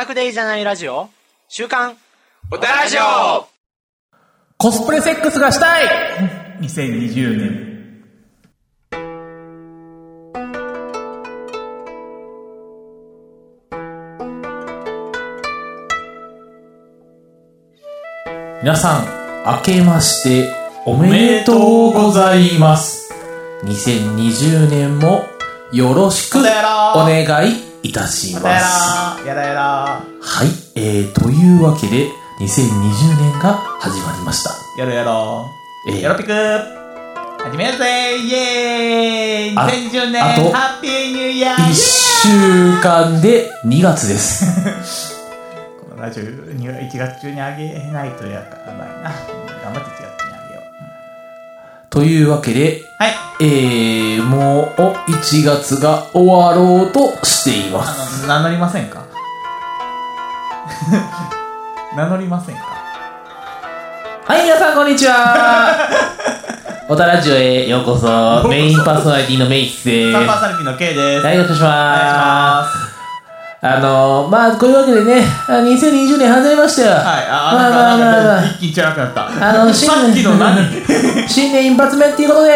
オタクでいいじゃないラジオ週刊おたラジオコスプレセックスがしたい !2020 年。皆さん、明けましておめでとうございます。2020年もよろしくお願いいたします。らやらやらはい、えー、というわけで、2020年が始まりました。やろやろえーやろピク始めるぜイエーイあ !2010 年ハッピーニューイヤー1週間で2月です。このラジオには1月中にあげないとやばいな。頑張って1月中にあげよう。というわけで、はい。えー、もう1月が終わろうとしていまあす。の、名乗りませんか？名乗りませんか？はい、皆さんこんにちは おたラジオへようこそ。メインパーソナリティのメイスです。サンパーサリティの K です。はい、お願いしお願。いします。あのー、まあ、こういうわけでね、あ2020年始まりましたよ。はい、あ、まあまあまあまあ 一気にチャラくなった。あの、新さっきの何？はい。新年一発目っていうことで、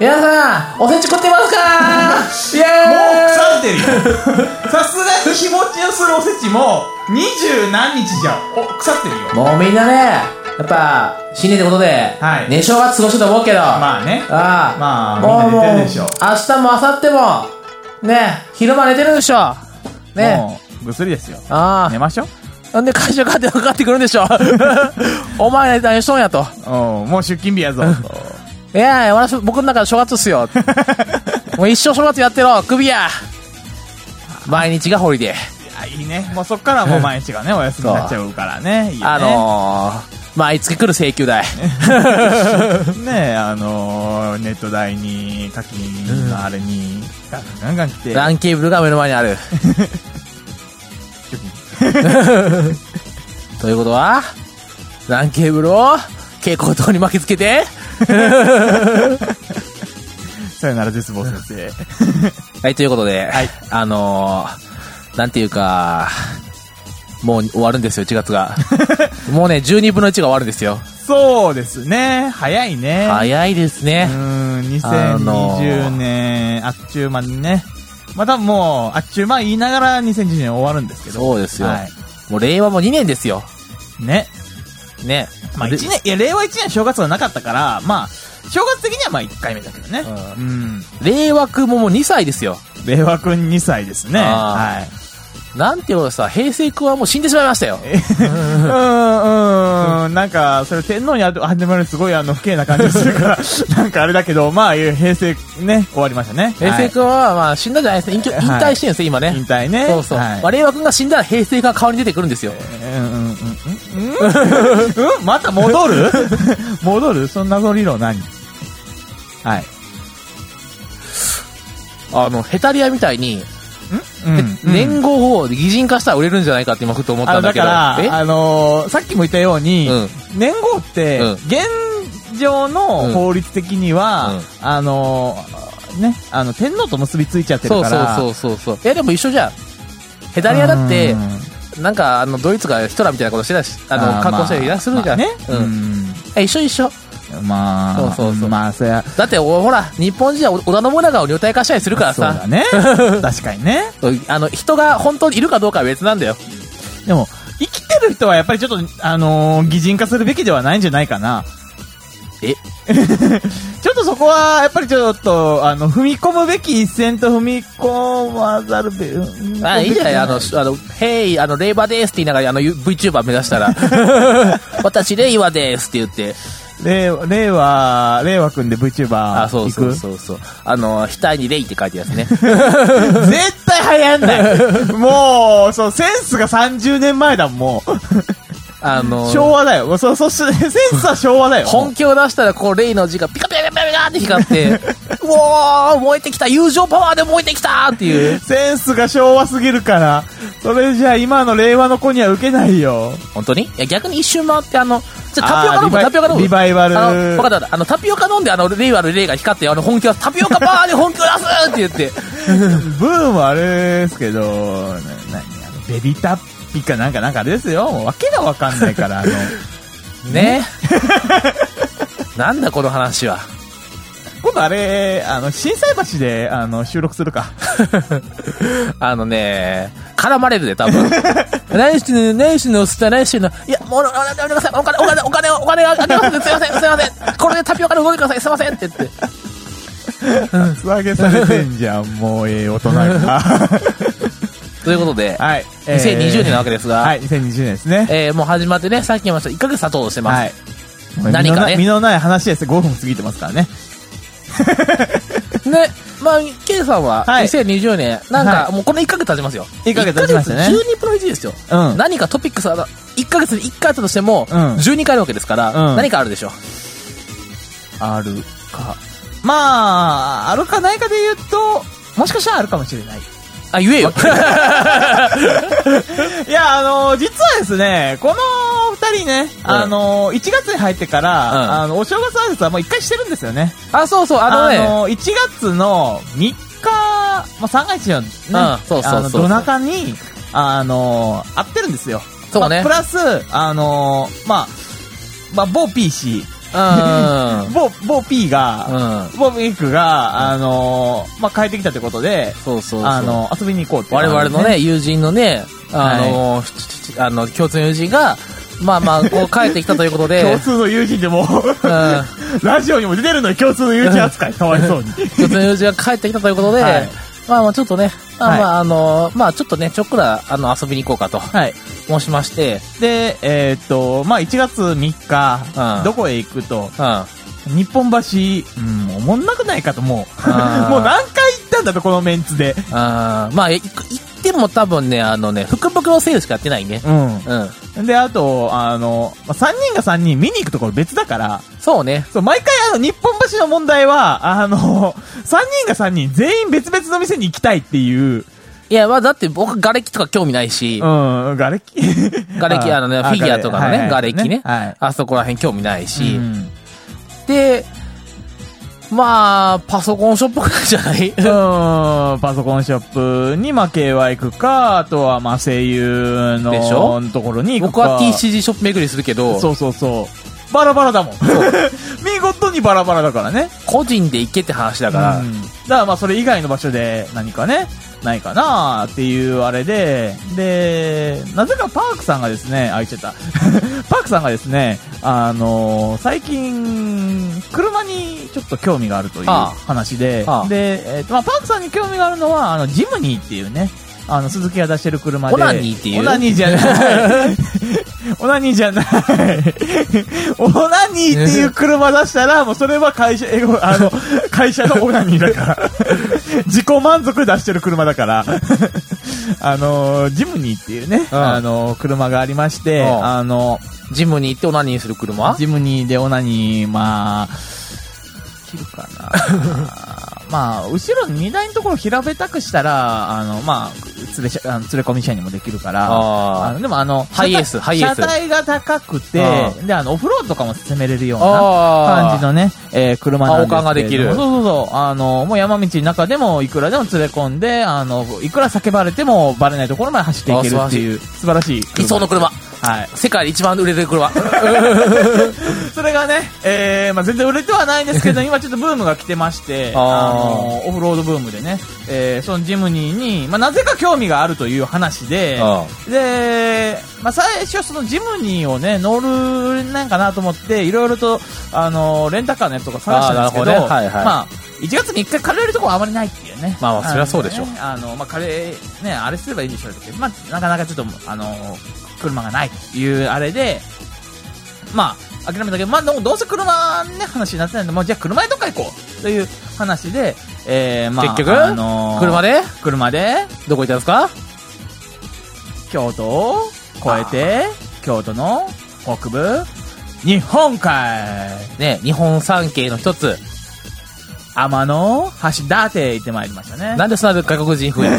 皆さん、おせち食ってますか？イエもう腐ってるよ。さすがに日持ちのするおせちも、二十何日じゃん。お、腐ってるよ。もうみんなね、やっぱ、新年ってことで、はいね、正月過ごしたと思うけど、まあね。ああ、まあみんな寝てるでしょ明日も明後日も、ね、昼間寝てるでしょ。ね。もう、ぐっすりですよ。あ寝ましょう。あ。なんで会社かってかかってくるんでしょ。お前何しとんやと。うん、もう出勤日やぞ。いやいや、私、僕の中で正月っすよ。もう一生正月やってろ、首や。毎日がホリデー。あ、いいね。もうそっからもう毎日がね、お休みになっちゃうからね。いいよね。あのー、毎月来る請求代。ねえ、あのー、ネット代に、課金のあれに、ガンガンガン来て。ランケーブルが目の前にある。ということは、ランケーブルを蛍光灯に巻きつけて、さよなら絶望先生。はい、ということで、はいあのー、なんていうか、もう終わるんですよ、1月が。もうね、12分の1が終わるんですよ。そうですね。早いね。早いですうね。ん、あの2020年、あっちゅう間にね。またもう、あっちゅう間言いながら2020年終わるんですけど。そうですよはい。もう令和も2年ですよ。ね。ね。まあで1年、いや、令和1年正月はなかったから、まあ、正月的にはまあ1回目だけどね。ううん。令和くんももう2歳ですよ。令和くん2歳ですね。あはい。なんていうのさ、平成くんはもう死んでしまいましたよ。うん、うん、なんか、それ天皇に始まるすごいあの、不敬な感じするから、なんかあれだけど、まあ、平成ね、終わりましたね。平成くんは、まあ、死んだじゃないですね。引退してるんですよ、今はいね。引退ね。そうそう。はあ、令和くんが死んだら平成が代わりに出てくるんですよ。うんうんうん。うんまた戻る戻るそんな理論何はい。あの、ヘタリアみたいに、うん年号を擬人化したら売れるんじゃないかって今ふと思ったんだけど。だから、え？あのーさっきも言ったように、うん年号って、うん現状の法律的には、うんあのーね、あの、天皇と結びついちゃってるそうから。そうそうそうそう。いや、でも一緒じゃん。ヘタリアだって、なんか、あの、ドイツがヒトラーみたいなことしてたし、あの、格好していらっしゃるじゃん。まあね。う。うん一緒一緒。まあ、そうそうそう。まあ、そりゃ、だって、おほら、日本人は織田信長を女体化したりするからさ。そうだ、ね。確かにね。あの、人が本当にいるかどうかは別なんだよ。でも、生きてる人はやっぱりちょっと、あのー擬人化するべきではないんじゃないかな。え？ちょっとそこは、やっぱりちょっと、あの、踏み込むべき一線と踏み込まざるべ、あ、いいじゃない、あの、あの、ヘイ、あの、レイバーですって言いながら、あの、VTuber 目指したら、私、レイワですって言って、令和、令和、令和くんで VTuber あ、そうそうそうそう。あの、額にレイって書いてるやつね。絶対流行んない。もう、そう、センスが30年前だもん、もう。あの、昭和だよ。そ、そして、センスは昭和だよ。本気を出したら、こう、レイの字がピカピカピカピカって光って、うおー燃えてきた友情パワーで燃えてきたっていう。センスが昭和すぎるから、それじゃあ今の令和の子には受けないよ。本当に？いや、逆に一瞬回って、あの、じゃあタピオカ飲む、タピオカ飲む。リバイバルあの、わかった。あの、タピオカ飲んで、あの、レイワルレイが光って、あの、本気は、タピオカパワーで本気を出すって言って。ブームあれですけど、な、なに、あの、ベビタッピかなんかなんかあれですよ。わけがわかんないから、あの、ね。なんだこの話は。今度あれ、あの、震災橋で、あの、収録するか。あのね、絡まれるで、多分。何してんの何してんのつったら何してんのいや、もう、お金、お金、お金、お金、お金、お金あげますすいません、すいません。これでタピオカで動いてください、すいませんって言って。素揚げされてんじゃん、もうええ大人が。ということで、はい。2020年なわけですが、はい、2020年ですね。えーもう始まってね、さっき言いました、1ヶ月経とうとしてます。はい。何かね身のない身のない話です。5分過ぎてますからね。ね、まあ、ケイさんは、はい2020年、なんか、はもうこの1ヶ月経ちますよ。1ヶ月経ちましたね1ヶ月12分の1ですよ。うん。何かトピックスが、1ヶ月に1回あったとしても、うん12回あるわけですから、うん何かあるでしょう？あるか。まあ、あるかないかで言うと、もしかしたらあるかもしれない。あ、言えよ。いや、あの実はですね、この二人ね、うんあの1月に入ってから、うんあの、お正月挨拶はもう一回してるんですよね。あ、そうそう、あのね、1月の3日、まあ、三が日のね、うんあの、夜中に、あの会ってるんですよ。そうねまあプラス、あのまあ、まあ、某 P 氏、うん。某、某 P が、うん。某 P クが、あのまあ、帰ってきたってことで、そうそうそう。あの、遊びに行こうっていう我々のね、友人のね、あの、あの、共通の友人が、まあまあ、こう帰ってきたということで共、通の友人でも、うん。ラジオにも出てるのに共通の友人扱い、かわいそうに。共通の友人が帰ってきたということで、はいまあまあちょっとね、まあはいまああの、まあちょっとね、ちょっくら、あの、遊びに行こうかとはい。申しまして、で、えーっと、まあ、1月3日、うんどこへ行くと、うん。日本橋、うん、おもんなくないかと、もう。もう何回行ったんだと、このメンツで。あーまあ、い行っても多分ね、あのね、福袋セールしかやってないね。ううん。ん。で、あと、あの、まあ、3人が3人見に行くところ別だから、そうね。そう、毎回あの、日本橋の問題は、あの、3人が3人全員別々の店に行きたいっていう、いや、まあだって僕、瓦礫とか興味ないし、うん、瓦礫？瓦礫、あのね、フィギュアとかのね、瓦礫ね。はい。あそこら辺興味ないし、うんで、まあ、パソコンショップぐらいじゃない？うん、パソコンショップに、まあ、KY 行くか、あとは、まあ、声優のでしょ？ところに行くか。僕は TCG ショップ巡りするけど、そうそうそう。バラバラだもん。見事にバラバラだからね。個人で行けって話だから、うんだからまあそれ以外の場所で何かね、ないかなっていうあれで、で、なぜかパークさんがですね、あ、言っちゃった。パークさんがですね、あの最近、車にちょっと興味があるというあ話で、ああで、えっ、と、まあパークさんに興味があるのは、あの、ジムニーっていうね、あの、鈴木が出してる車で。オナニーっていう？オナニーじゃない。オナニーじゃない。オナニーっていう車出したら、もうそれは会社、英語、あの、会社のオナニーだから。自己満足出してる車だから。あの、ジムニーっていうね、うんあの、車がありまして、うんあの、ジムに行ってオナニーする車？ジムニーでオナニー、まあ、切るかな。まあ、後ろに荷台のところ平べったくしたら、あの、まあ、連れしあの連れ込み車にもできるから、ああのでもあの、ハイエース車体ハイエース。車体が高くてあ、で、あの、オフロードとかも攻めれるようなあ感じのね、えー車なんですけができる。そうそうそう。あの、もう山道の中でもいくらでも連れ込んで、あの、いくら叫ばれてもバレないところまで走っていけるっていう、素晴らしい車。理想の車。はい。世界で一番売れてる車。それがね、えー、まあ全然売れてはないんですけど、今ちょっとブームが来てまして、あの、オフロードブームでね、えー、そのジムニーに、まあなぜか興味があるという話で、あで、まあ最初そのジムニーをね、乗るなんかなと思って、いろいろと、あの、レンタカーのやつとか探したんですけど、ねはいはいまあ、1月に1回借りれるところはあまりないっていうね。まあまあそりゃそうでしょあのねあの、まあ、借り、ね、あれすればいいんでしょうけど、まあ、なかなかちょっと、あの、車がないというあれで、まあ、諦めたけど、まあ、どうどうせ車ね、話になってないんで、もうじゃあ車でどっか行こうという話で、えー、まあ、結局？あのー車で？車で、どこ行ったんですか？京都を越えて、京都の北部、日本海、ね、日本三景の一つ。天の橋立行ってまいりましたね。なんでそんな外国人風や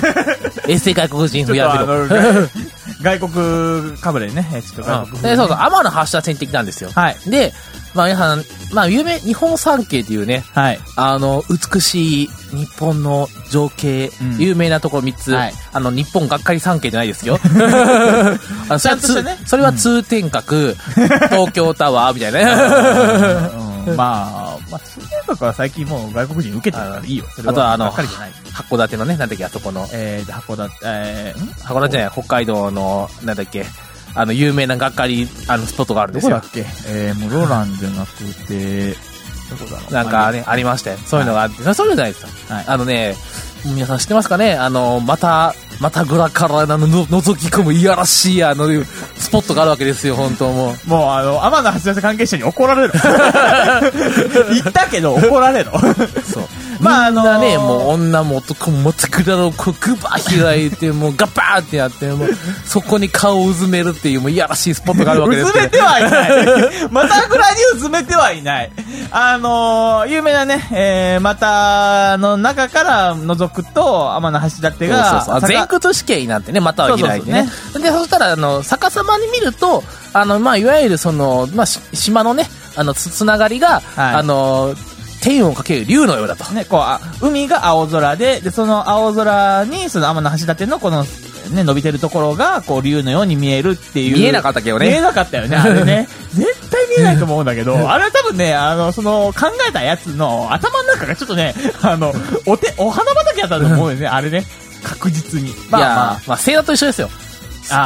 エセ 外国人風やってるの 外外国かぶれね、ちょっと外国うんで、そうそう、天の橋は線的なんですよ。はい。で、まあ皆さん、まあ有名、日本三景っていうね、はい。あの、美しい日本の情景、うん有名なところ3つ、はいあの、日本がっかり三景じゃないですよ。あのそれはちゃんとしたねつそれは通天閣、東京タワーみたいなね。うんまあ、まあ、通天閣は最近もう外国人受けてるからいいよ。それあとはあの。函館のね、なんだっけ、あそこの、えー、で、函館、えー、ん？函館じゃない、北海道の、なんだっけ、あの、有名ながっかり、あの、スポットがあるんですよどこだっ。け？えー、室蘭じゃなくて、どこだろうなんかね、ありましたよ。そういうのがあって、そういうのじゃないですか。はいあのね、皆さん知ってますかね？あの、また、またぐらからのの覗き込むいやらしい、あの、スポットがあるわけですよ、本当もう。もう、あの、天野橋立関係者に怒られる。言ったけど怒られる。そう。まあみんなね、あのーもう女も男もまたぐらのこうグバー開いて、もうガッバーってやって、もう、そこに顔をうずめるっていう、もういやらしいスポットがあるわけですけどうずめてはいない。またぐらにうずめてはいない。あのー有名なね、えー、またの中から覗くと、天の橋立そうそうが、そう。坂前屈試験になってね、または開いてね。そうで、そしたら、あの、逆さまに見ると、あの、まあ、いわゆるその、まあ、し島のね、あの、つ、つながりが、はいあの、天をかける竜のようだと。ね、こう、あ海が青空で、で、その青空に、その天の橋立のこの、ね、伸びてるところが、こう、竜のように見えるっていう。見えなかったけどね見えなかったよね、あれね。絶対見えないと思うんだけど、あれは多分ね、あの、その、考えたやつの頭の中がちょっとね、あの、お手、お花畑やったと思うよね、あれね。確実に。まあまあ。まあ、星座と一緒ですよ。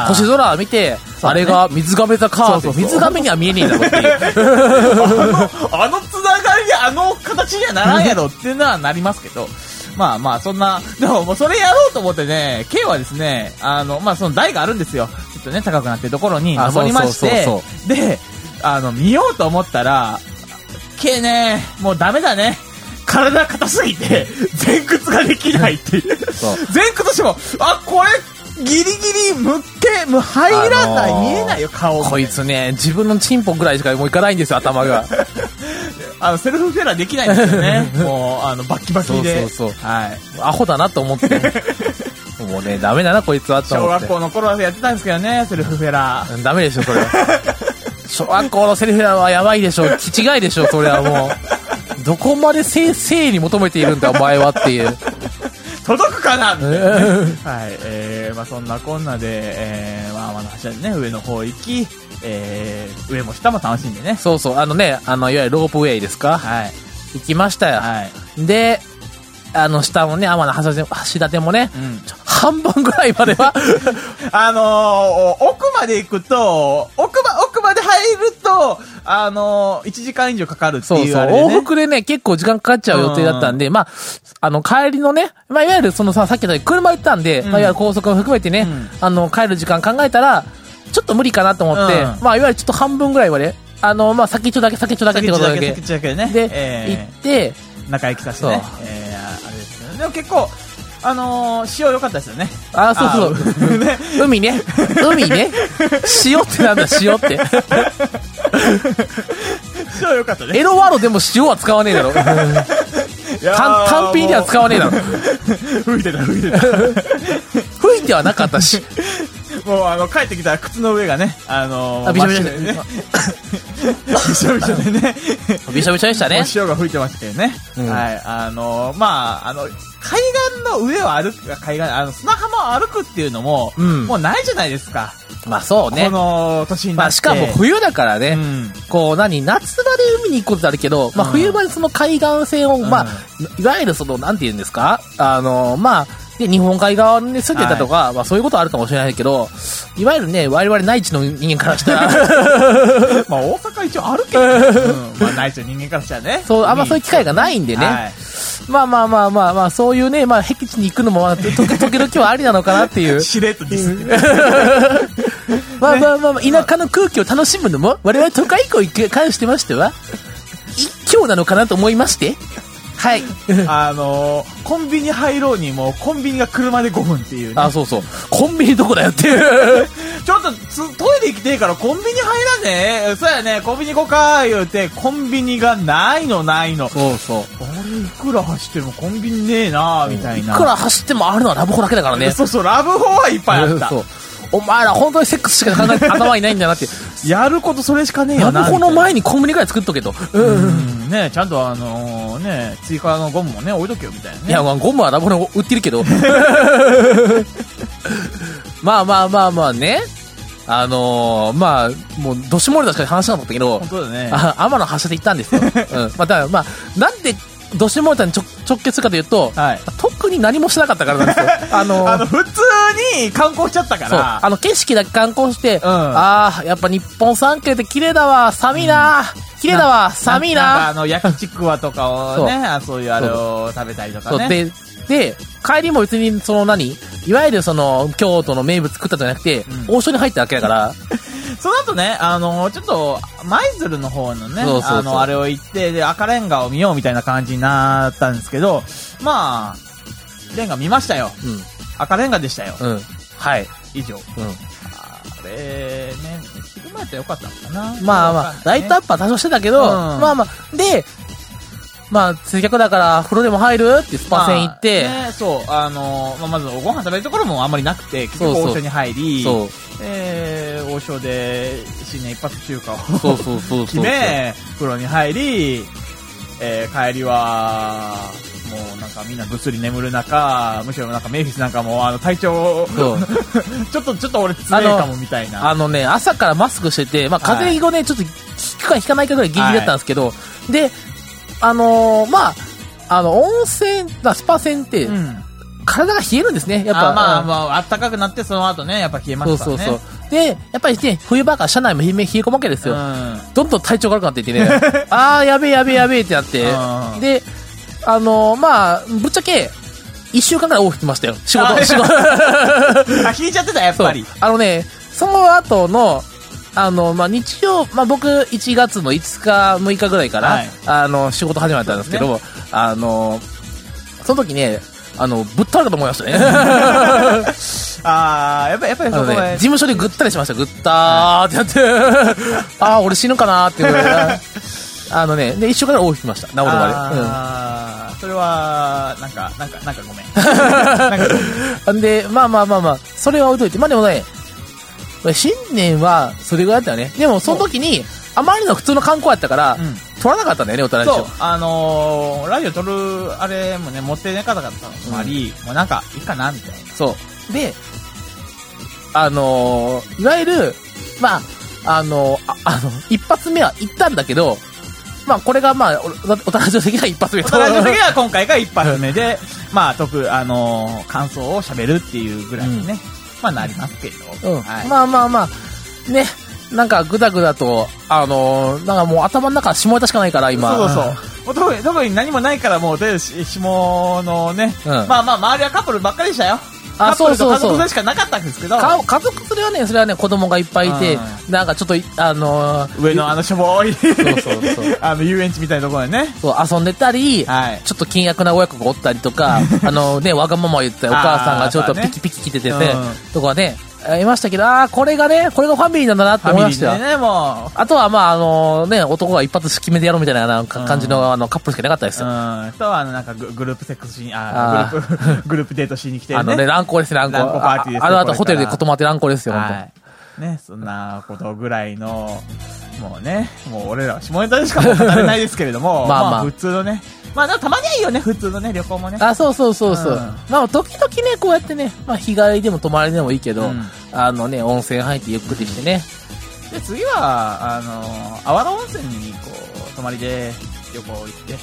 星空を見て、あれが水亀座かそうそう水亀には見えねえだろっていう。あのつながりであの形にはならんやろっていうのはなりますけど、まあまあ、そんな、でももうそれやろうと思ってね、K はですね、あの、まあその台があるんですよ。ちょっとね、高くなってるところにあ登りましてそうそう、で、あの、見ようと思ったら、K ね、もうダメだね。体硬すぎて、前屈ができないっていう。前屈しても、あ、これ、ギリギリ、むっけ、もう入らない、あのー見えないよ、顔がこいつね、自分のチンポぐらいしかもういかないんですよ、頭が。あの、セルフフェラーできないんですよね。もう、あの、バッキバキで。そうそうそうはい。アホだなと思って。もうね、ダメだな、こいつはと思って小学。校の頃はやってたんですけどね、セルフフェラー。ダメでしょ、それは。小学校のセリフはやばいでしょ、気違いでしょ、それはもう。どこまで性、性に求めているんだ、お前はっていう。届くかなみたいなね。はい。えー、まあそんなこんなで、えー、まあまあ柱でね、上の方行き、えー、上も下も楽しんでね。そうそう、あのね、あの、いわゆるロープウェイですか？はい。行きましたよ。はい。で、あの、下もね、天の橋立もね、うん。半分ぐらいまでは、あのー、奥まで行くと、奥ま、奥まで入ると、あのー、1時間以上かかるってそうそう、いう。往復でね、結構時間かかっちゃう予定だったんで、まあ、あの、帰りのね、まあ、いわゆるそのさ、さっき言ったように車行ったんで、うん。まあ、いわゆる高速も含めてね、うん。あの、帰る時間考えたら、ちょっと無理かなと思って、うん。まあ、いわゆるちょっと半分ぐらいまで、あの、まあ、先っちょだけ、先っちょだけってことだけ。先っちょだけね。で、え行って、ー、仲良きさせてね。そう。えー、あれですけど、でも結構、あのー、塩良かったですよね。あ、そうそう。あ ね。海ね。海ね。塩ってなんだ、塩って。塩良かったね。エロワードでも塩は使わねえだろ。単単品では使わねえだろ。吹いてた、吹いてた。吹いてはなかったし。もうあの、帰ってきたら靴の上がね、あのー、あびしょびしょでね。びしょびしょでね。びしょびしょでしたね。潮が吹いてましたけどね。うんはい。あのー、まあ、あの、海岸の上を歩く、海岸、あの、砂浜を歩くっていうのも、うんもうないじゃないですか。まあそうねこ。の年になって。まあしかも冬だからね。うん。こう、何、夏場で海に行くことあるけど、まあ、うん冬場でその海岸線を、まあ、いわゆるその、なんて言うんですか？あの、まあ、で日本海側に住んでたとか、まあそういうことはあるかもしれないけど、いわゆるね、我々内地の人間からしたら、まあ大阪一応あるけど、うん、まあないですよ、人間からしたらね。そう、あんまそういう機会がないんでね。はい。まあまあまあまあまあ、そういうね、まあ、僻地に行くのも、まあ、と時時々はありなのかなっていう。しれっとディスってねまあまあまあまあ、田舎の空気を楽しむのも、我々都会校に関してましては、一興なのかなと思いまして。はい。あのー、コンビニ入ろうにも、コンビニが車で5分っていうね。あ、そうそう。コンビニどこだよっていう。ちょっとつトイレ行きてえからコンビニ入らんねそうやね、コンビニ行こうか言うて、コンビニがないのないの。そうそう。あれ、いくら走ってもコンビニねえなみたいな。いくら走ってもあるのはラブホだけだからね。そうそう、ラブホはいっぱいあった。そう。お前ら本当にセックスしか考えて頭にないんだなって。やることそれしかねえよな。ラブホの前にコンビニぐらい作っとけと。う。な。うんん、ねちゃんとあのね、追加のゴムもね、置いとけよみたいなね。いや、まあゴムはラブホに売ってるけど。まあまあまあまあね。あのー、まあ、もう、どしもりだしか話しなかったけど本、当だね。あ天の発射で行ったんですよ。うん。まあ、だからまあ、なんで、どしもりたに直直結するかというと、はい。特に何もしなかったからなんですよ。あのーあの、普通に観光しちゃったかそう。ら。あの、景色だけ観光して、うんああ、やっぱ日本三景って綺麗だわ、寒いな、綺麗だわ、寒いな。んかあの、焼きちくわとかをね、あそういうあれを食べたりとかそう、ね。で、で、帰りも別に、その何いわゆるその、京都の名物食ったんじゃなくて、うん王将に入っただけだから、その後ね、あの、ちょっと、舞鶴の方のね、そうそうそうあの、あれを行って、で、赤レンガを見ようみたいな感じになったんですけど、まあ、レンガ見ましたよ。うん、赤レンガでしたよ。うん、はい、以上。うあれ、ね、昼間やったらよかったのかな。ん。まあまあ、ライトアップは多少してたけど、うんまあまあ、で、まあ、接客だから、風呂でも入るってスパ船行って、まあね、そう、あの、まあ、まずご飯食べるところもあんまりなくて、結そうそう局王将に入り、そう、えー、王将で新年一発中華をそうそうそう。決め、風呂に入り、えー、帰りは、もうなんかみんなぐっすり眠る中、むしろなんかメイフィスなんかもあの体調。ちょっと、ちょっと俺強いかもみたいな。あのね、朝からマスクしてて、まあ、風邪をね、ちょっと、効くか効かないかぐらいギリギリだったんですけど、で、あのーまあ、あの、温泉、まあスパ船って、うん。体が冷えるんですね、やっぱ。あまあうんまあ、暖かくなってその後ね、やっぱ冷えまそうすからね。そうそう。で、やっぱりね、冬場から車内も冷え込むわけですよ。うん。どんどん体調が悪くなっていってね、あー、やべえやべえやべえってなってう、んで、あのーまあ、ぶっちゃけ、一週間ぐらいオフ来ましたよ。仕事、あ仕事。あ、引いちゃってた、やっそうぱり。あのね、その後の、あの、まあ、日曜、まあ、僕、1月の5日、6日ぐらいから、はいあの、仕事始まったんですけど、あの、その時ね、あの、ぶっ倒れたと思いましたね。あー、やっぱやっぱりそこは事、務所でぐったりしました。ぐったーってやって、あー、俺死ぬかなーっていうぐらい。あのね、で、一週間ぐらいオフ来ました。治るまで。うんあー、それは、なんか、なんか、なんかごめん。なんかごめん。んで、まあまあまあまあ、それは置いといて、まあでもね、新年はそれぐらいだったよね。でもその時に、あまりの普通の観光やったから、うん。取らなかったんだよね、お互いそう、あのー、ラジオ撮る、あれもね、持ってなかったのもあり、もうなんか、いいかな、みたいな。そう。で、あのーいわゆる、まあ、あのーあ、あの、一発目は行ったんだけど、まあ、これがまあ、おお互い的には一発目。お互いの時は今回が一発目で、まあ、特、あのー感想を喋るっていうぐらいにね、まあ、なりますけど。うん。はい。まあまあまあ、ね、なんかぐだぐだと、あのーなんかもう頭の中下ネタしかないから、今。そうそうそう。もう特に、特に何もないから、もう、とりあえず、下のね、うんまあまあ、周りはカップルばっかりでしたよ。カあップルと家そうそうそう。族連れしかなかったんですけど、か家族連れはね、それはね、子供がいっぱいいて、うなんかちょっとい、あのー上のあのしょぼい、そうそうそう。あの遊園地みたいなところでね。そう遊んでたり、はい。ちょっと険悪な親子がおったりとか、あのね、わがまま言ったお母さんがちょっとピキピキ来ててね、うん。とかね、あいましたけど、ああ、これがね、これがファミリーなんだなって思いましたよ。ね、もあとは、まあ、あのね、男が一発決めてやろうみたいななんかうん感じの、あの、カップルしかいなかったですう、よ。うん。と、あの、なんかグ、グループセックスしに、ああーグループ、グループデートしに来てるね。あのね、乱行ですね、乱行。乱行パーティーですよああの後ホテルで泊まって乱行ですよ、本はい。ね、そんなことぐらいの、もうね、もう俺らは下ネタでしか語れないですけれども、まあまあ普通のね、まあたまにはいいよね、普通のね、旅行もね。当。あ、そうそうそうそう。うんまあ、時々ね、こうやってね、まあ、日帰りでも泊まりでもいいけど、うんあのね、温泉入ってゆっくりしてね。で、次は、あの、あわら温泉に、こう、泊まりで旅行行って、ね、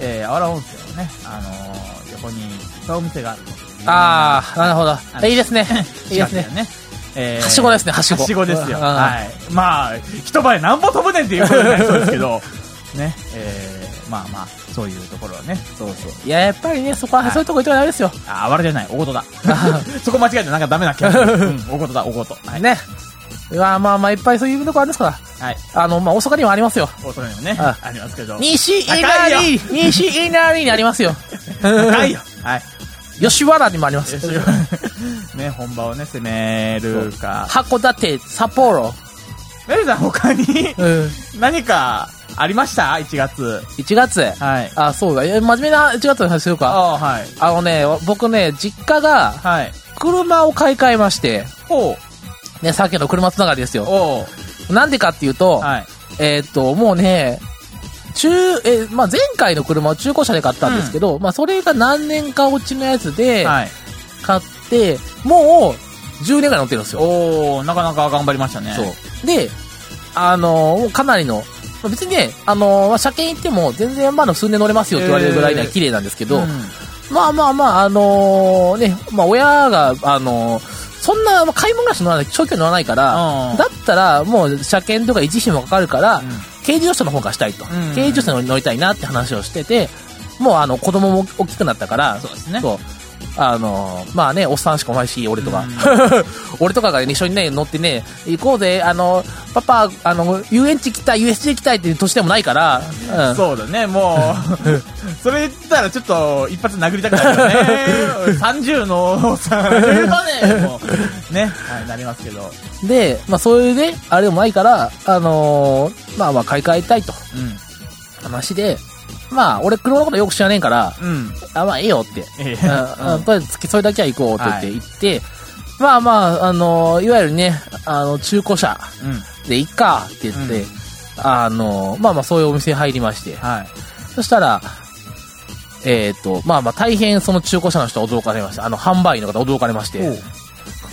えー、あわら温泉をね、あの、横に、いっぱいお店がある。ああ、なるほどいいですね。いいですね。ね。えーはしごですね、はしご。はしごですよ。うんはい。まあ、一晩何歩飛ぶねんっていうことになりそうですけど、ね、えー、まあまあ、そういうところはね。そうそう。いや、やっぱりね、そこは、はいそういうとこ行ってもダメですよ。あ、あわらじゃない、おごとだ。そこ間違えてなんかダメな気がする。うん、おごとだ、おごと。はい。ね。いや、まあまあ、いっぱいそういうとこあるんですから。はい。あの、まあ、大阪にもありますよ。おそれもね、あありますけど。西稲荷西稲荷にありますよ。高いよ。はい。吉原にもあります。ね、本場をね、攻めるか。函館、札幌。メルさん他に？うん。何かありました ?1 月。1月？はい。あ、そうだ。真面目な1月の話しようか。ああ、はい。あのね、僕ね、実家がはい。車を買い替えまして、ほね、さっきの車つながりですよ。おうなんでかっていうと、はい。えーっと、もうね、中、え、まあ、前回の車を中古車で買ったんですけど、まあ、それが何年か落ちのやつではい。買って、もう10年ぐらい乗ってるんですよ。おおなかなか頑張りましたね。そう。で、あのかなりの、まあ別にね、あの車検行っても全然まだ数年乗れますよって言われるぐらいには綺麗なんですけど、うんまあまあまあ、あのーね、まあ親が、あのーそんな、まあ買い物暮らし乗らない、長距離乗らないから、うんだったら、もう車検とか維持費もかかるから、うん軽自動車の方がしたいと。ん軽自動車に乗りたいなって話をしてて、もうあの、子供も大きくなったから、そうですねそうあのーまあね、おっさんしかおないし、俺とか。俺とかが一緒にね、乗ってね、行こうぜ、あの、パパ、あの、遊園地行きたい、USJ 行きたいっていう年でもないから、うん。そうだね、もう、それ言ったらちょっと一発殴りたくなるよね。30のおっさん、ね、もう、ね、はい、なりますけど。で、まあそういうね、あれでもないから、あのーまあまあ買い替えたいと。う話で、まあ俺車のことよく知らねえから、ん。うん。あ、まあいいよって。ええうんうんとりあえず月それだけは行こうって言ってはい行って、まあまあ、あのーいわゆるね、あの、中古車うん。でいいかって言って、あのーまあまあそういうお店に入りまして、はい。そしたら、えっ、と、まあまあ大変その中古車の人は驚かれました。あの、販売員の方驚かれまして、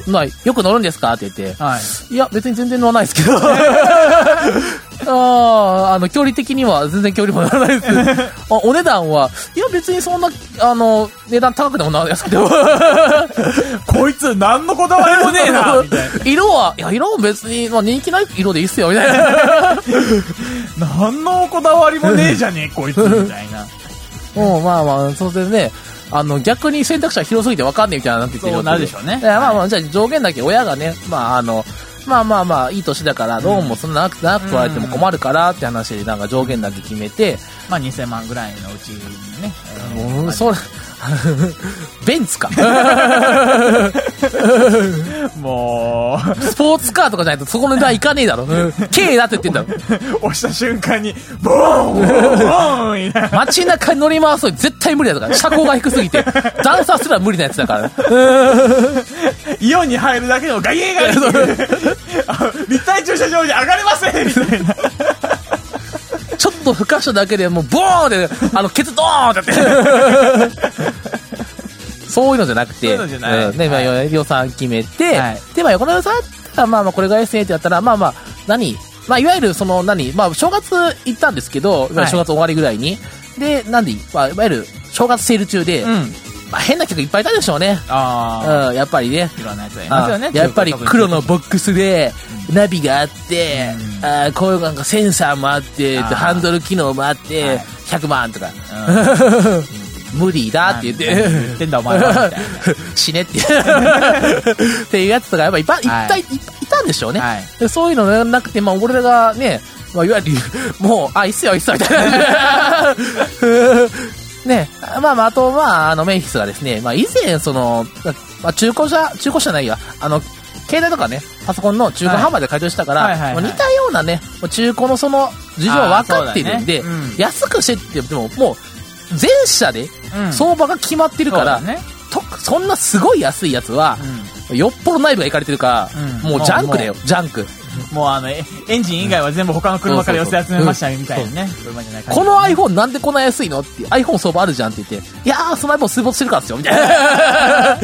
まあ、よく乗るんですかって言って、はい。いや、別に全然乗らないですけど。ああ、あの、距離的には全然距離も乗らないです。あお値段は、いや、別にそんな、あの、値段高くてもな安くても。こいつ何のこだわりもねえな、みたい色は、いや、色も別に、まあ、人気ない色でいいっすよ、みたいな。な。何のこだわりもねえじゃねえ、こいつ、みたいな。もう、まあまあ、そうですね。あの、逆に選択肢が広すぎて分かんねえみたいななってきてるそうなるでしょうねまあまあ、じゃあ上限だけ親がね、まああの、まあまあまあ、いい年だから、ローンもそんな長く長く取られても困るからって話で、なんか上限だけ決めて、まあ2000万ぐらいのうちにね。う、それ、ベンツか。もスポーツカーとかじゃないとそこの値段いかねえだろ。K だって言ってんだろ。う、押した瞬間に、ボーンボーン。街中に乗り回すのに絶対無理だから。車高が低すぎて。段差すら無理なやつだから。イオンに入るだけでもガイエガイあ立体駐車場に上がれませんみたいな。っとふかしただけでもうボーンって、あの、ケツドーンってやって。そういうのじゃなくて、そういうのじゃないうんね、まあ、は予算決めて、はいで、まあ、横の予算あったら、まあまあ、これぐらいですねってやったら、まあまあ、何まあ、いわゆる、その、何まあ、正月行ったんですけど、正月終わりぐらいに。で、なんで、まあ、いわゆる、正月セール中で、うん。まあ、変な客いっぱいいたでしょうね。あうん、やっぱりね。あ。いろんなやつがいますよね。あやっぱり黒のボックスで、ナビがあって、うんあーこういうなんかセンサーもあって、ハンドル機能もあって、はい100万とか、うん 無理だって言って、何言ってんだお前は。死ねって。っていうやつとかやっぱいっぱい、いい、はいいいいたんでしょうね。はいでそういうのなくて、まあ俺らがね、まあ、いわゆる、もう、あ、いいっすよ、いいっすよ、みたいな。ね、まあまあ、あと、まあ、あの、メイフィスがですね、まあ以前、その、まあ中古車、中古車ないや、あの、携帯とかね、パソコンの中古販売で改造したから、はいはいはい。はいもう似たようなね、中古のその、事情は分かってるんで、ね。うん。安くしてって言っても、もう、全社でうん。相場が決まってるから、そうだね。とそんなすごい安いやつは、よっぽど内部がいかれてるから、うん。もうジャンクだよ、ジャンク。もうあの、えエンジン以外は全部他の車から寄せ集めましたみたいなね。車じゃないこの iPhone なんでこんな安いのって iPhone 相場あるじゃんって言って、いやー、その iPhone 水没してるからですよ、みたいな。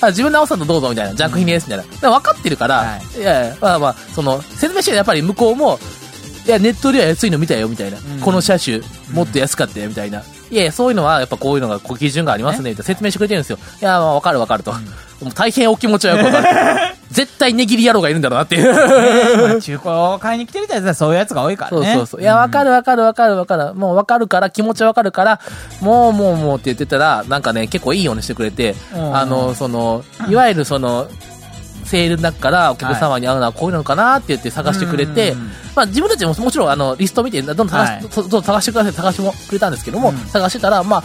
あ自分で直さんとどうぞ、みたいな。ジャンク品です、みたいな。分かってるから、、はいやいや、まあまあ、その、説明してやっぱり向こうも、いや、ネットよりは安いの見たよ、みたいな。んこの車種、もっと安かったよ、みたいな。いやいや、そういうのは、やっぱこういうのが、基準がありますね、説明してくれてるんですよ。いや、まあ、わかるわかると。もう大変お気持ちはよくわかる。絶対値切り野郎がいるんだろうなっていう。まあ中古を買いに来てるやつはそういうやつが多いからね。そうそうそう。いや、わかるわかるわかるわかる。もうわかるから、気持ちわかるから、もうもうもうって言ってたら、なんかね、結構いいようにしてくれて、うんあの、その、いわゆるその、セールの中からお客様に合うのはこういうのかなって言って探してくれて、うんまあ自分たちももちろんあの、リスト見て、どんどん探し、はいどんどん探してください探してもくれたんですけども、うん探してたら、まあ、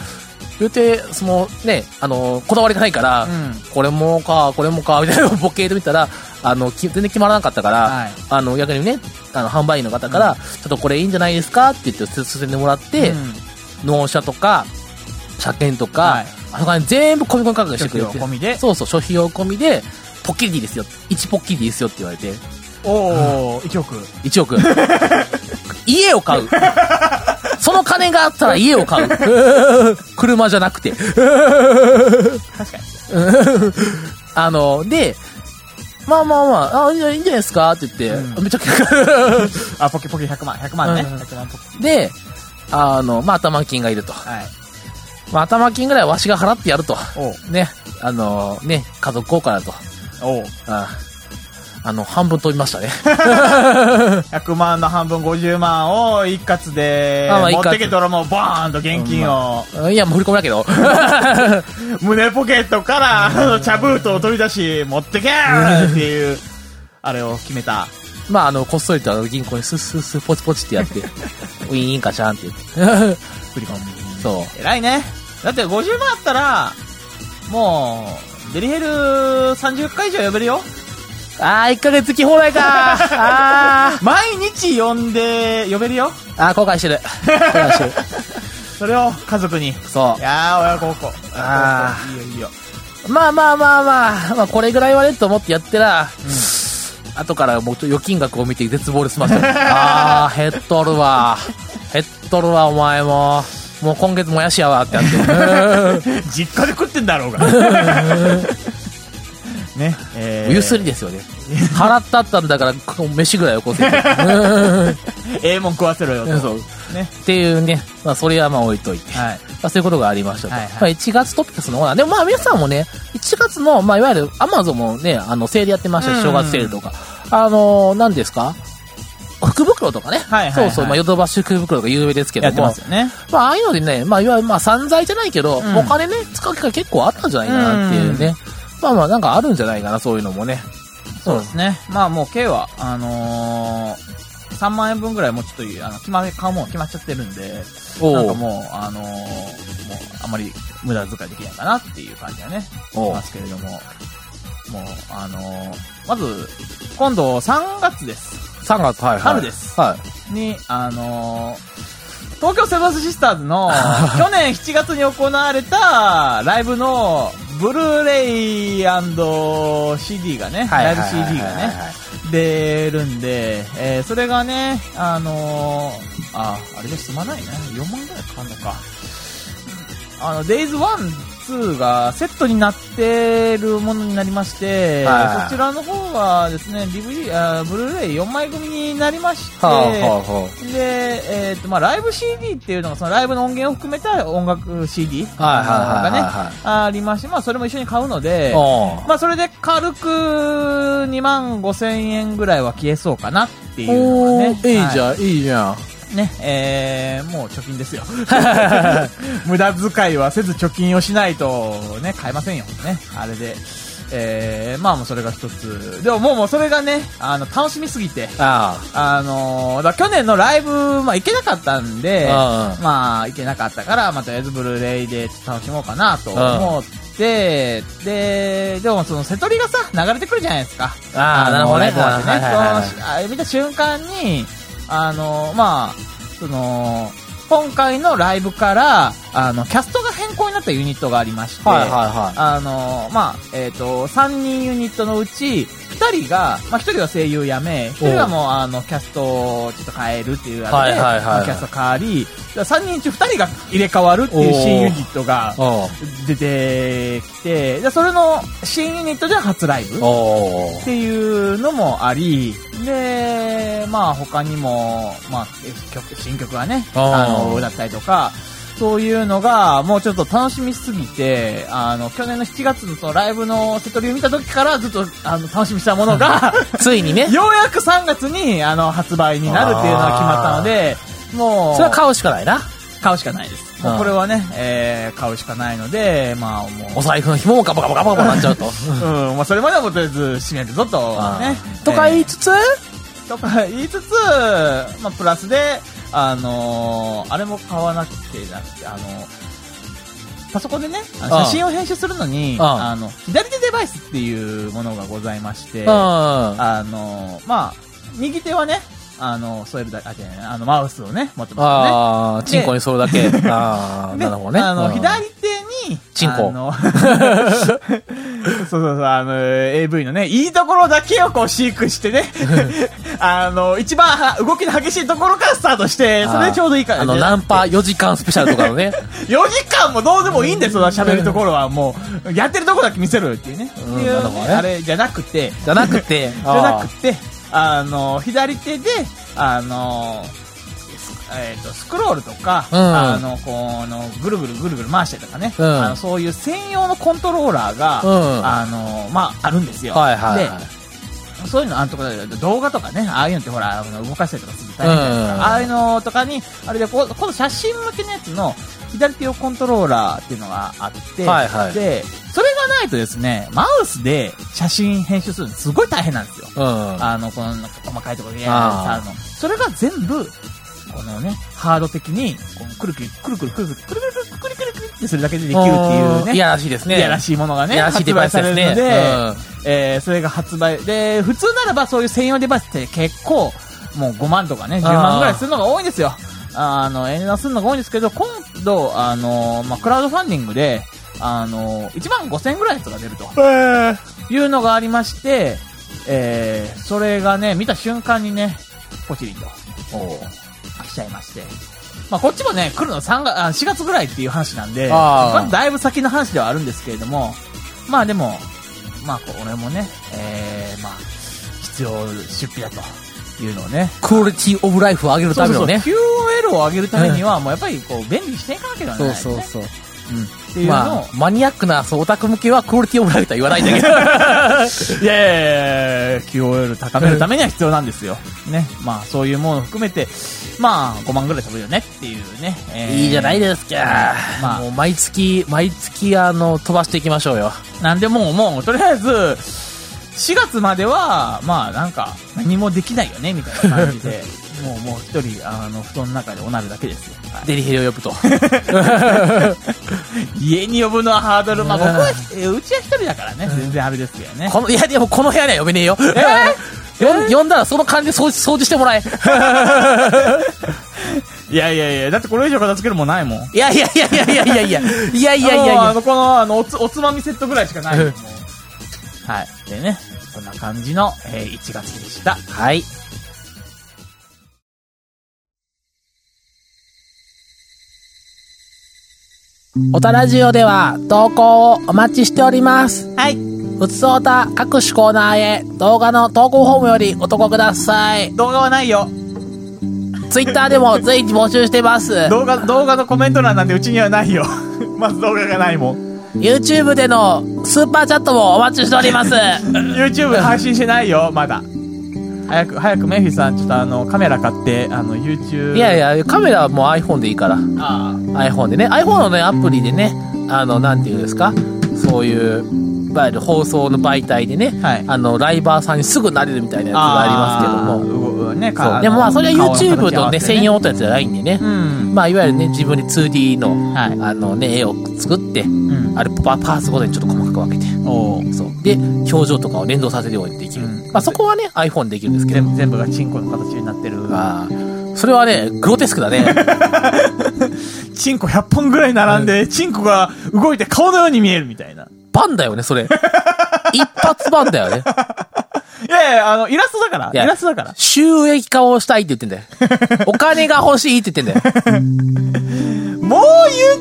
言うて、そのね、あの、こだわりがないから、うんこれもか、これもか、みたいな ボケで見たら、あの、き全然決まらなかったから、はいあの、逆にね、あの、販売員の方から、ちょっとこれいいんじゃないですか？って言って進んでもらって、うん納車とか、車検とか、はいあそこに全部込み込み価格してくれて。そうそう、諸費用込みで、ポッキリでいいですよ。1ポッキリでいいですよって言われて、おー、1億。1億。家を買う。その金があったら家を買う。車じゃなくて。確かに。あの、で、まあまあまあ、あ、いいんじゃないですか？って言って、うんめちゃくちゃ、あ、ポケポケ100万、100万ね。うん100万ポケ。で、あの、まあ頭金がいると。はい。まあ頭金ぐらいはわしが払ってやると。おう、ね、あの、ね、家族効果だと。おう。ああの、半分飛びましたね。100万の半分50万を一括で持ってけたらもうバーンと現金をいや、もう振り込みだけど。胸ポケットからあの茶封筒を取り出し持ってけーっていうあれを決めたまあ、あの、こっそりと銀行にスッスッスッポチポチってやって、ウィーンカチャンって言って。振り込みそう。偉いねだって50万あったらもうデリヘル30回以上呼べるよあー、1ヶ月来放題か あー。毎日呼んで呼べるよあー、後悔してる。後悔してる。それを家族にそいやー親孝行あいいよいいよう。まあまあまあまあ、まあこれぐらいはねと思ってやってら、後からもう預金額を見て絶望で済ませた。あー、減っとるわ。減っとるわ、お前も。もう今月もやしやわってやって。実家で食ってんだろうがねえーゆすりですよね。払ったったんだから、こ飯ぐらいよこせ。ええもん食わせろよとそう。ねっていうね、まあそれはまあ置いといて。はいまあ、そういうことがありましたと。はいはいまあ、1月トピックスの方なんで、でもまあ皆さんもね、1月の、まあいわゆるアマゾンもね、あの、セールやってましたし、うん正月セールとか。あのー、何ですか？福袋とかね。はいはいはいそうそう、まあ、ヨドバシ福袋が有名ですけども。ますよねまあ、ああいうのでね、まあ、いわゆるまあ、散財じゃないけど、うんお金ね、使う機会結構あったんじゃないかなっていうね。まあまあ、なんかあるんじゃないかな、そういうのもね。そうですね。まあもう K はあのー、3万円分ぐらいもうちょっとあの決まり買うもん決まっちゃってるんでなんかもうあのー、もうあんまり無駄遣いできないかなっていう感じはねしますけれども。もうあのー、まず今度3月です。3月、はい、はい。春です。はい。に、あのー東京セブンスシスターズの 去年7月に行われたライブのブルーレイ &CD がね、ライブ CD がね、出るんで、えーそれがね、あのーあ、あれで済まないね。4万ぐらいかかるのか。あの、Days 1、2がセットになってるものになりまして、はいはいそちらの方がですね、DVD、あブルーレイ4枚組になりまして、はあ、はあ、はで、えっ、と、まあ、ライブ CD っていうのが、そのライブの音源を含めた音楽 CD。がね、はいありまして、まあ、それも一緒に買うので、まあ、それで軽く2万5千円ぐらいは消えそうかなっていうのがね。いいじゃゃん、いいじゃん。ん。ね、えー、もう貯金ですよ。無駄遣いはせず貯金をしないとね、買えませんよ。ね、あれで。えー、まあもうそれが一つ。でももうもうそれがね、あの、楽しみすぎて、ああのーだ去年のライブ、まあ行けなかったんで、あ。まあ行けなかったから、まあとりあえずブルーレイで楽しもうかなと思って、で、でもその瀬戸りがさ、流れてくるじゃないですか。ああ、のなるほどね。ライブ終わってねはいはいはいそのあれ見た瞬間に、あの、まあ、その、今回のライブから、あの、キャストが変更になったユニットがありまして、はいはいはい。あの、まあ、えっ、と、3人ユニットのうち、2人が、まあ、1人は声優辞め、1人はもう、あの、キャストをちょっと変えるっていうあれで、はいはいはいキャスト変わり、3人中2人が入れ替わるっていう新ユニットが出てきて、で、それの新ユニットでは初ライブおっていうのもあり、で、まあ他にも、まあ曲、新曲がね、あの、歌ったりとか、そういうのが、もうちょっと楽しみすぎて、あの、去年の7月のそのライブのセトリを見た時からずっと、あの、楽しみにしたものが、ついにね。ようやく3月に、あの、発売になるっていうのが決まったので、もう、それは買うしかないな。買うしかないです。もうこれはね、えー、買うしかないので、まあもう、お財布の紐もガバガバガバガバなっちゃうと。うん、まあそれまではもうとりあえず閉めるぞと、ね。とか言いつつ、とか言いつつ、まあ、プラスで、あのーあれも買わなくてなくて、あのパソコンでね、写真を編集するのに、あああの、左手デバイスっていうものがございまして、うん。ああのまあ、右手はね、あの、添えるだけ、あ、の、マウスをね、持ってますよね。あー、チンコにそれだけ。ああ、でなるほどね。あの、うん左手に、チンコ そうそうそう、あの、AV のね、いいところだけをこう飼育してね、あの、一番は動きの激しいところからスタートして、それでちょうどいいからあの、ナンパ4時間スペシャルとかのね。4時間もどうでもいいんですよ、喋るところは。もう、やってるところだけ見せろよっていうね。うんっていうなるほどねあれじゃなくて、じゃなくて、じゃなくて、あの、左手で、あの、えっ、と、スクロールとか、うんあの、この、ぐるぐるぐるぐる回したりとかね、うんあのそういう専用のコントローラーが、うんあの、まあ、あるんですよ。はいはいはい。で、そういうの、あのとか、動画とかね、ああいうのってほら、動かしたりとかすると大変じゃないですか。うんああいうのとかに、あれでこう、今度写真向けのやつの、左手用コントローラーっていうのがあって、はいはいで、それがないとですね、マウスで写真編集するのすごい大変なんですよ。うん。あの、この細かいところでやるの。それが全部、このね、ハード的に、こうくるくる、くるくるくるくる、くるくるくるくるってするだけでできるっていうね。いやらしいですね。いやらしいものがね、いやらしいデバイスですね発売されるので、うんえーそれが発売。で、普通ならばそういう専用デバイスって結構、もう5万とかね、10万ぐらいするのが多いんですよ。あの、円安するのが多いんですけど、今度、あの、まあ、クラウドファンディングで、あの、1万5千ぐらいのやつが出ると。いうのがありまして、えー、それがね、見た瞬間にね、ポチリと、来ちゃいまして。まあ、こっちもね、来るの3月、あ4月ぐらいっていう話なんで、まあ、だいぶ先の話ではあるんですけれども、まあでも、まあ、これもね、えー、まあ、必要出費だというのをね。クオリティオブライフを上げるためのね。そうそうそう QOL を上げるためには、もうやっぱりこう、便利にしていかなきゃいけない、ね。そうそうそう。うん。っていうのを、まあ、マニアックな、そう、オタク向けはクオリティオブライフとは言わないんだけど。いやいやいや QOL 高めるためには必要なんですよ。ね。まあ、そういうものを含めて、まあ、5万ぐらい飛ぶよねっていうね。えーいいじゃないですか。まあもう毎月、毎月、あの、飛ばしていきましょうよ。なんでもう、もう、とりあえず、4月までは、まあ、なんか、何もできないよね、みたいな感じで、もう、もう一人、あの、布団の中でおなるだけですよ。はいデリヘルを呼ぶと。家に呼ぶのはハードル、まあ僕は、えーうちは一人だからね、全然あれですけどね。この、いや、でもこの部屋には呼べねえよ。呼ん呼んだらその感じで掃除掃除してもらえ。いやいやいや、だってこれ以上片付けるもんないもん。いやいやいやいやいやいやいや。いやいやいやあの、この、あの、おつ、おつまみセットぐらいしかないよもうはい。でね、そんな感じの、えー1月でした。はい。おたラジオでは投稿をお待ちしております。はい。ふつおた各種コーナーへ動画の投稿フォームよりお投稿ください。動画はないよ。ツイッターでも随時募集してます。動画、動画のコメント欄なんでうちにはないよ。まず動画がないもん。YouTube でのスーパーチャットもお待ちしております。YouTube 配信してないよ、まだ。早く、早くメイフィさん、ちょっとあの、カメラ買って、あの、YouTube。いやいや、カメラはもう iPhone でいいから。あ iPhone でね、iPhone のね、アプリでね、あの、なんていうんですか、そういう、いわゆる放送の媒体でね、はいあの、ライバーさんにすぐなれるみたいなやつがありますけども、も。ね、そう。でもまあ、それは YouTube とね、専用。用とやつじゃないんでねう、ん。まあ、いわゆるね、自分で 2D の、はいあのね、絵を作って、うん。あれパパーツごとにちょっと細かく分けて、そう。で、表情とかを連動させるようにできる。うんまあ、そこはね、iPhone でできるんですけど、全部、全部がチンコの形になってる。あーそれはね、グロテスクだね。チンコ100本ぐらい並んで、チンコが動いて顔のように見えるみたいな。バンだよね、それ。一発バンだよね。いやいや、あの、イラストだから。イラストだから。収益化をしたいって言ってんだよ。お金が欲しいって言ってんだよ。もう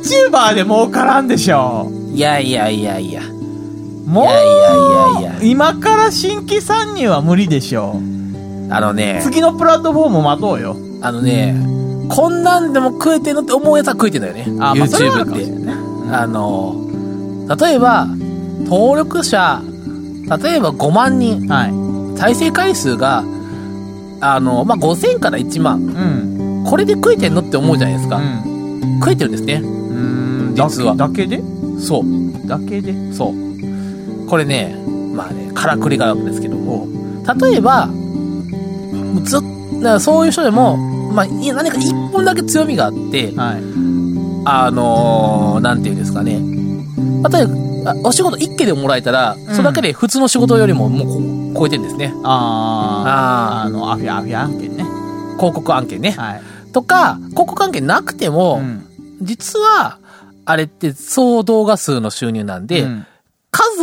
YouTuber で儲からんでしょ。いやいやいやいや。もう、いやいやいやいや今から新規参入は無理でしょ。あのね、次のプラットフォームを待とうよ。あのね、こんなんでも食えてんのって思うやつは食えてんだよね。あ YouTube って。あの、例えば、登録者、例えば5万人、はい。再生回数が、あの、まあ、5000から1万。うん。これで食えてんのって思うじゃないですか。うん。食えてるんですね。うん。実はだけで？そう。だけで？そう。これね、まあね、からくりがあるわけですけども、例えば、ずっだからそういう人でも、まあ、いや何か一本だけ強みがあって、はい。あのー、なんていうんですかね。例えば、あお仕事一件でもらえたら、それだけで普通の仕事よりももうこ超えてるんですね。あー。ああの、アフィア、アフィア案件ね。広告案件ね。はい。とか、広告案件なくても、うん実は、あれって総動画数の収入なんで、うん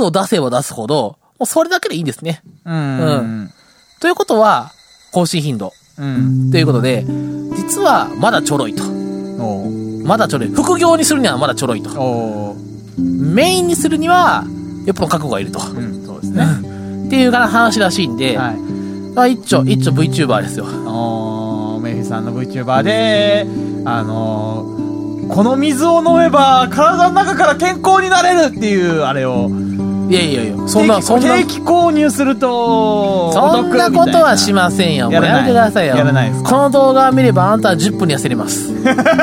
を出せば出すほど、もうそれだけでいいんですね。うん。ということは、更新頻度。うん。ということで、実はまだちょろいと。まだちょろい。副業にするにはまだちょろいと。メインにするには、よっぽど覚悟がいると。うん、そうですね。っていう話らしいんで、はい。まあ一丁、一丁 VTuber ですよ。おーメイフィさんの VTuber で、あのーこの水を飲めば体の中から健康になれるっていうあれを、いやいやいや、そんな、そんな、定期購入すると、そんなことはしませんよ。やらないやめてくださいよ。やらないですか？この動画を見ればあなたは10分に痩せれます。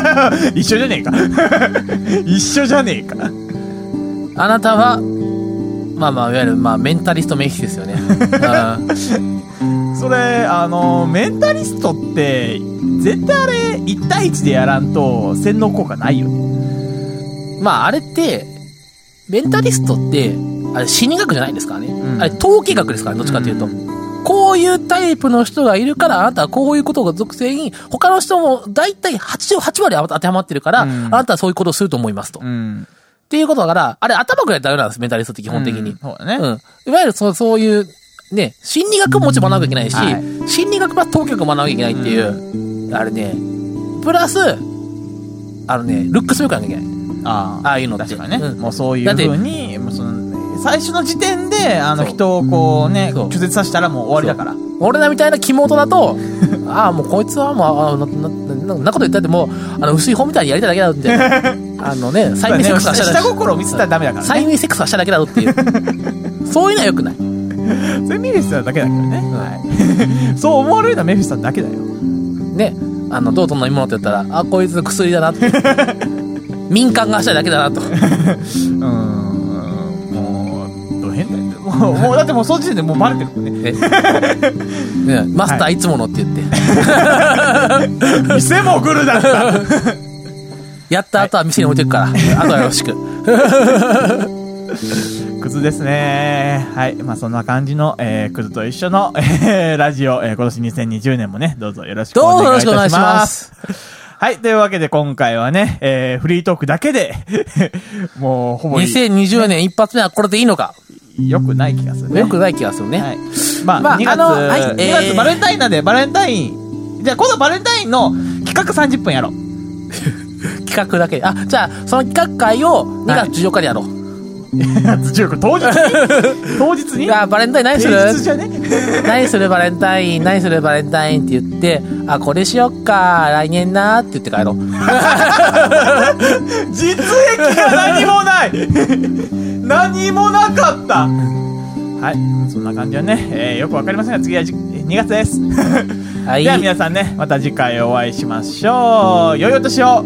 一緒じゃねえか。一緒じゃねえか。あなたは、まあまあ、いわゆる、まあ、メンタリストメイキですよね。う んそれ、あのーメンタリストって、絶対あれ、1対1でやらんと、洗脳効果ないよね。まあ、あれって、メンタリストって、あれ心理学じゃないですからね。んあれ統計学ですから、どっちかというと。こういうタイプの人がいるから、あなたはこういうことが属性に、他の人も大体8、8割当てはまってるから、うんあなたはそういうことをすると思いますと。っん。ていうことだから、あれ頭くらいダメなんです、メンタリストって基本的に。うんそうだね。うん。いわゆるそう、そういう、ね、心理学ももちろん学ばなきゃいけないし、はい心理学プラス統計学も学ばなきゃいけないっていう、あれね、プラス、あのね、ルックスもよくなきゃいけない。あああいうのって確かにね、うんもうそういうだってもうその、最初の時点で、あの人をこうね、そう拒絶させたらもう終わりだから。俺らみたいな肝元だと、ああ、もうこいつはもう、あな、な、な、なこと言ったってもう、あの、薄い本みたいにやりたいだけだろって。あのね、催眠セックスはした下だけ心を見せたらダメだから催ね。眠セックスはしただけだろっていう。そういうのは良くない。それメフィスターだけだけどね。はい。そう思われるのはメフィスターだけだよ。ね、あの、どうと飲み物って言ったら、あ、こいつ薬だなって。民間がしたいだけだなと。うーん。もう、だってもうその時点でもうバレてるもんね。えねマスターいつものって言って。店もグルだった。やった後は店に置いてくから。あとはよろしく。クズですね。はい。まあそんな感じの、えー、クズと一緒の、えー、ラジオ、えー、今年2020年もね、どうぞよろしくお願いいたします。どうぞよろしくお願いします。はい。というわけで今回はね、えー、フリートークだけで、もうほぼい2020年一発目はこれでいいのか。良くない気がするね。よくない気がするね。はい。まあ、まあ2月、あのはい2えー月バレンタインなんで、バレンタイン、じゃあ今度バレンタインの企画30分やろう。企画だけで。あ、じゃあ、その企画会を2月14日にやろう。2月14日、当日に？当日に？あ、バレンタイン何する？平日じゃね？何するバレンタイン？何するバレンタインって言って、あ、これしよっか、来年なって言って帰ろう。実益が何もない何もなかったはい。そんな感じはね、えーよくわかりませんが、次はじ2月です。はい。では皆さんね、また次回お会いしましょう。良いお年を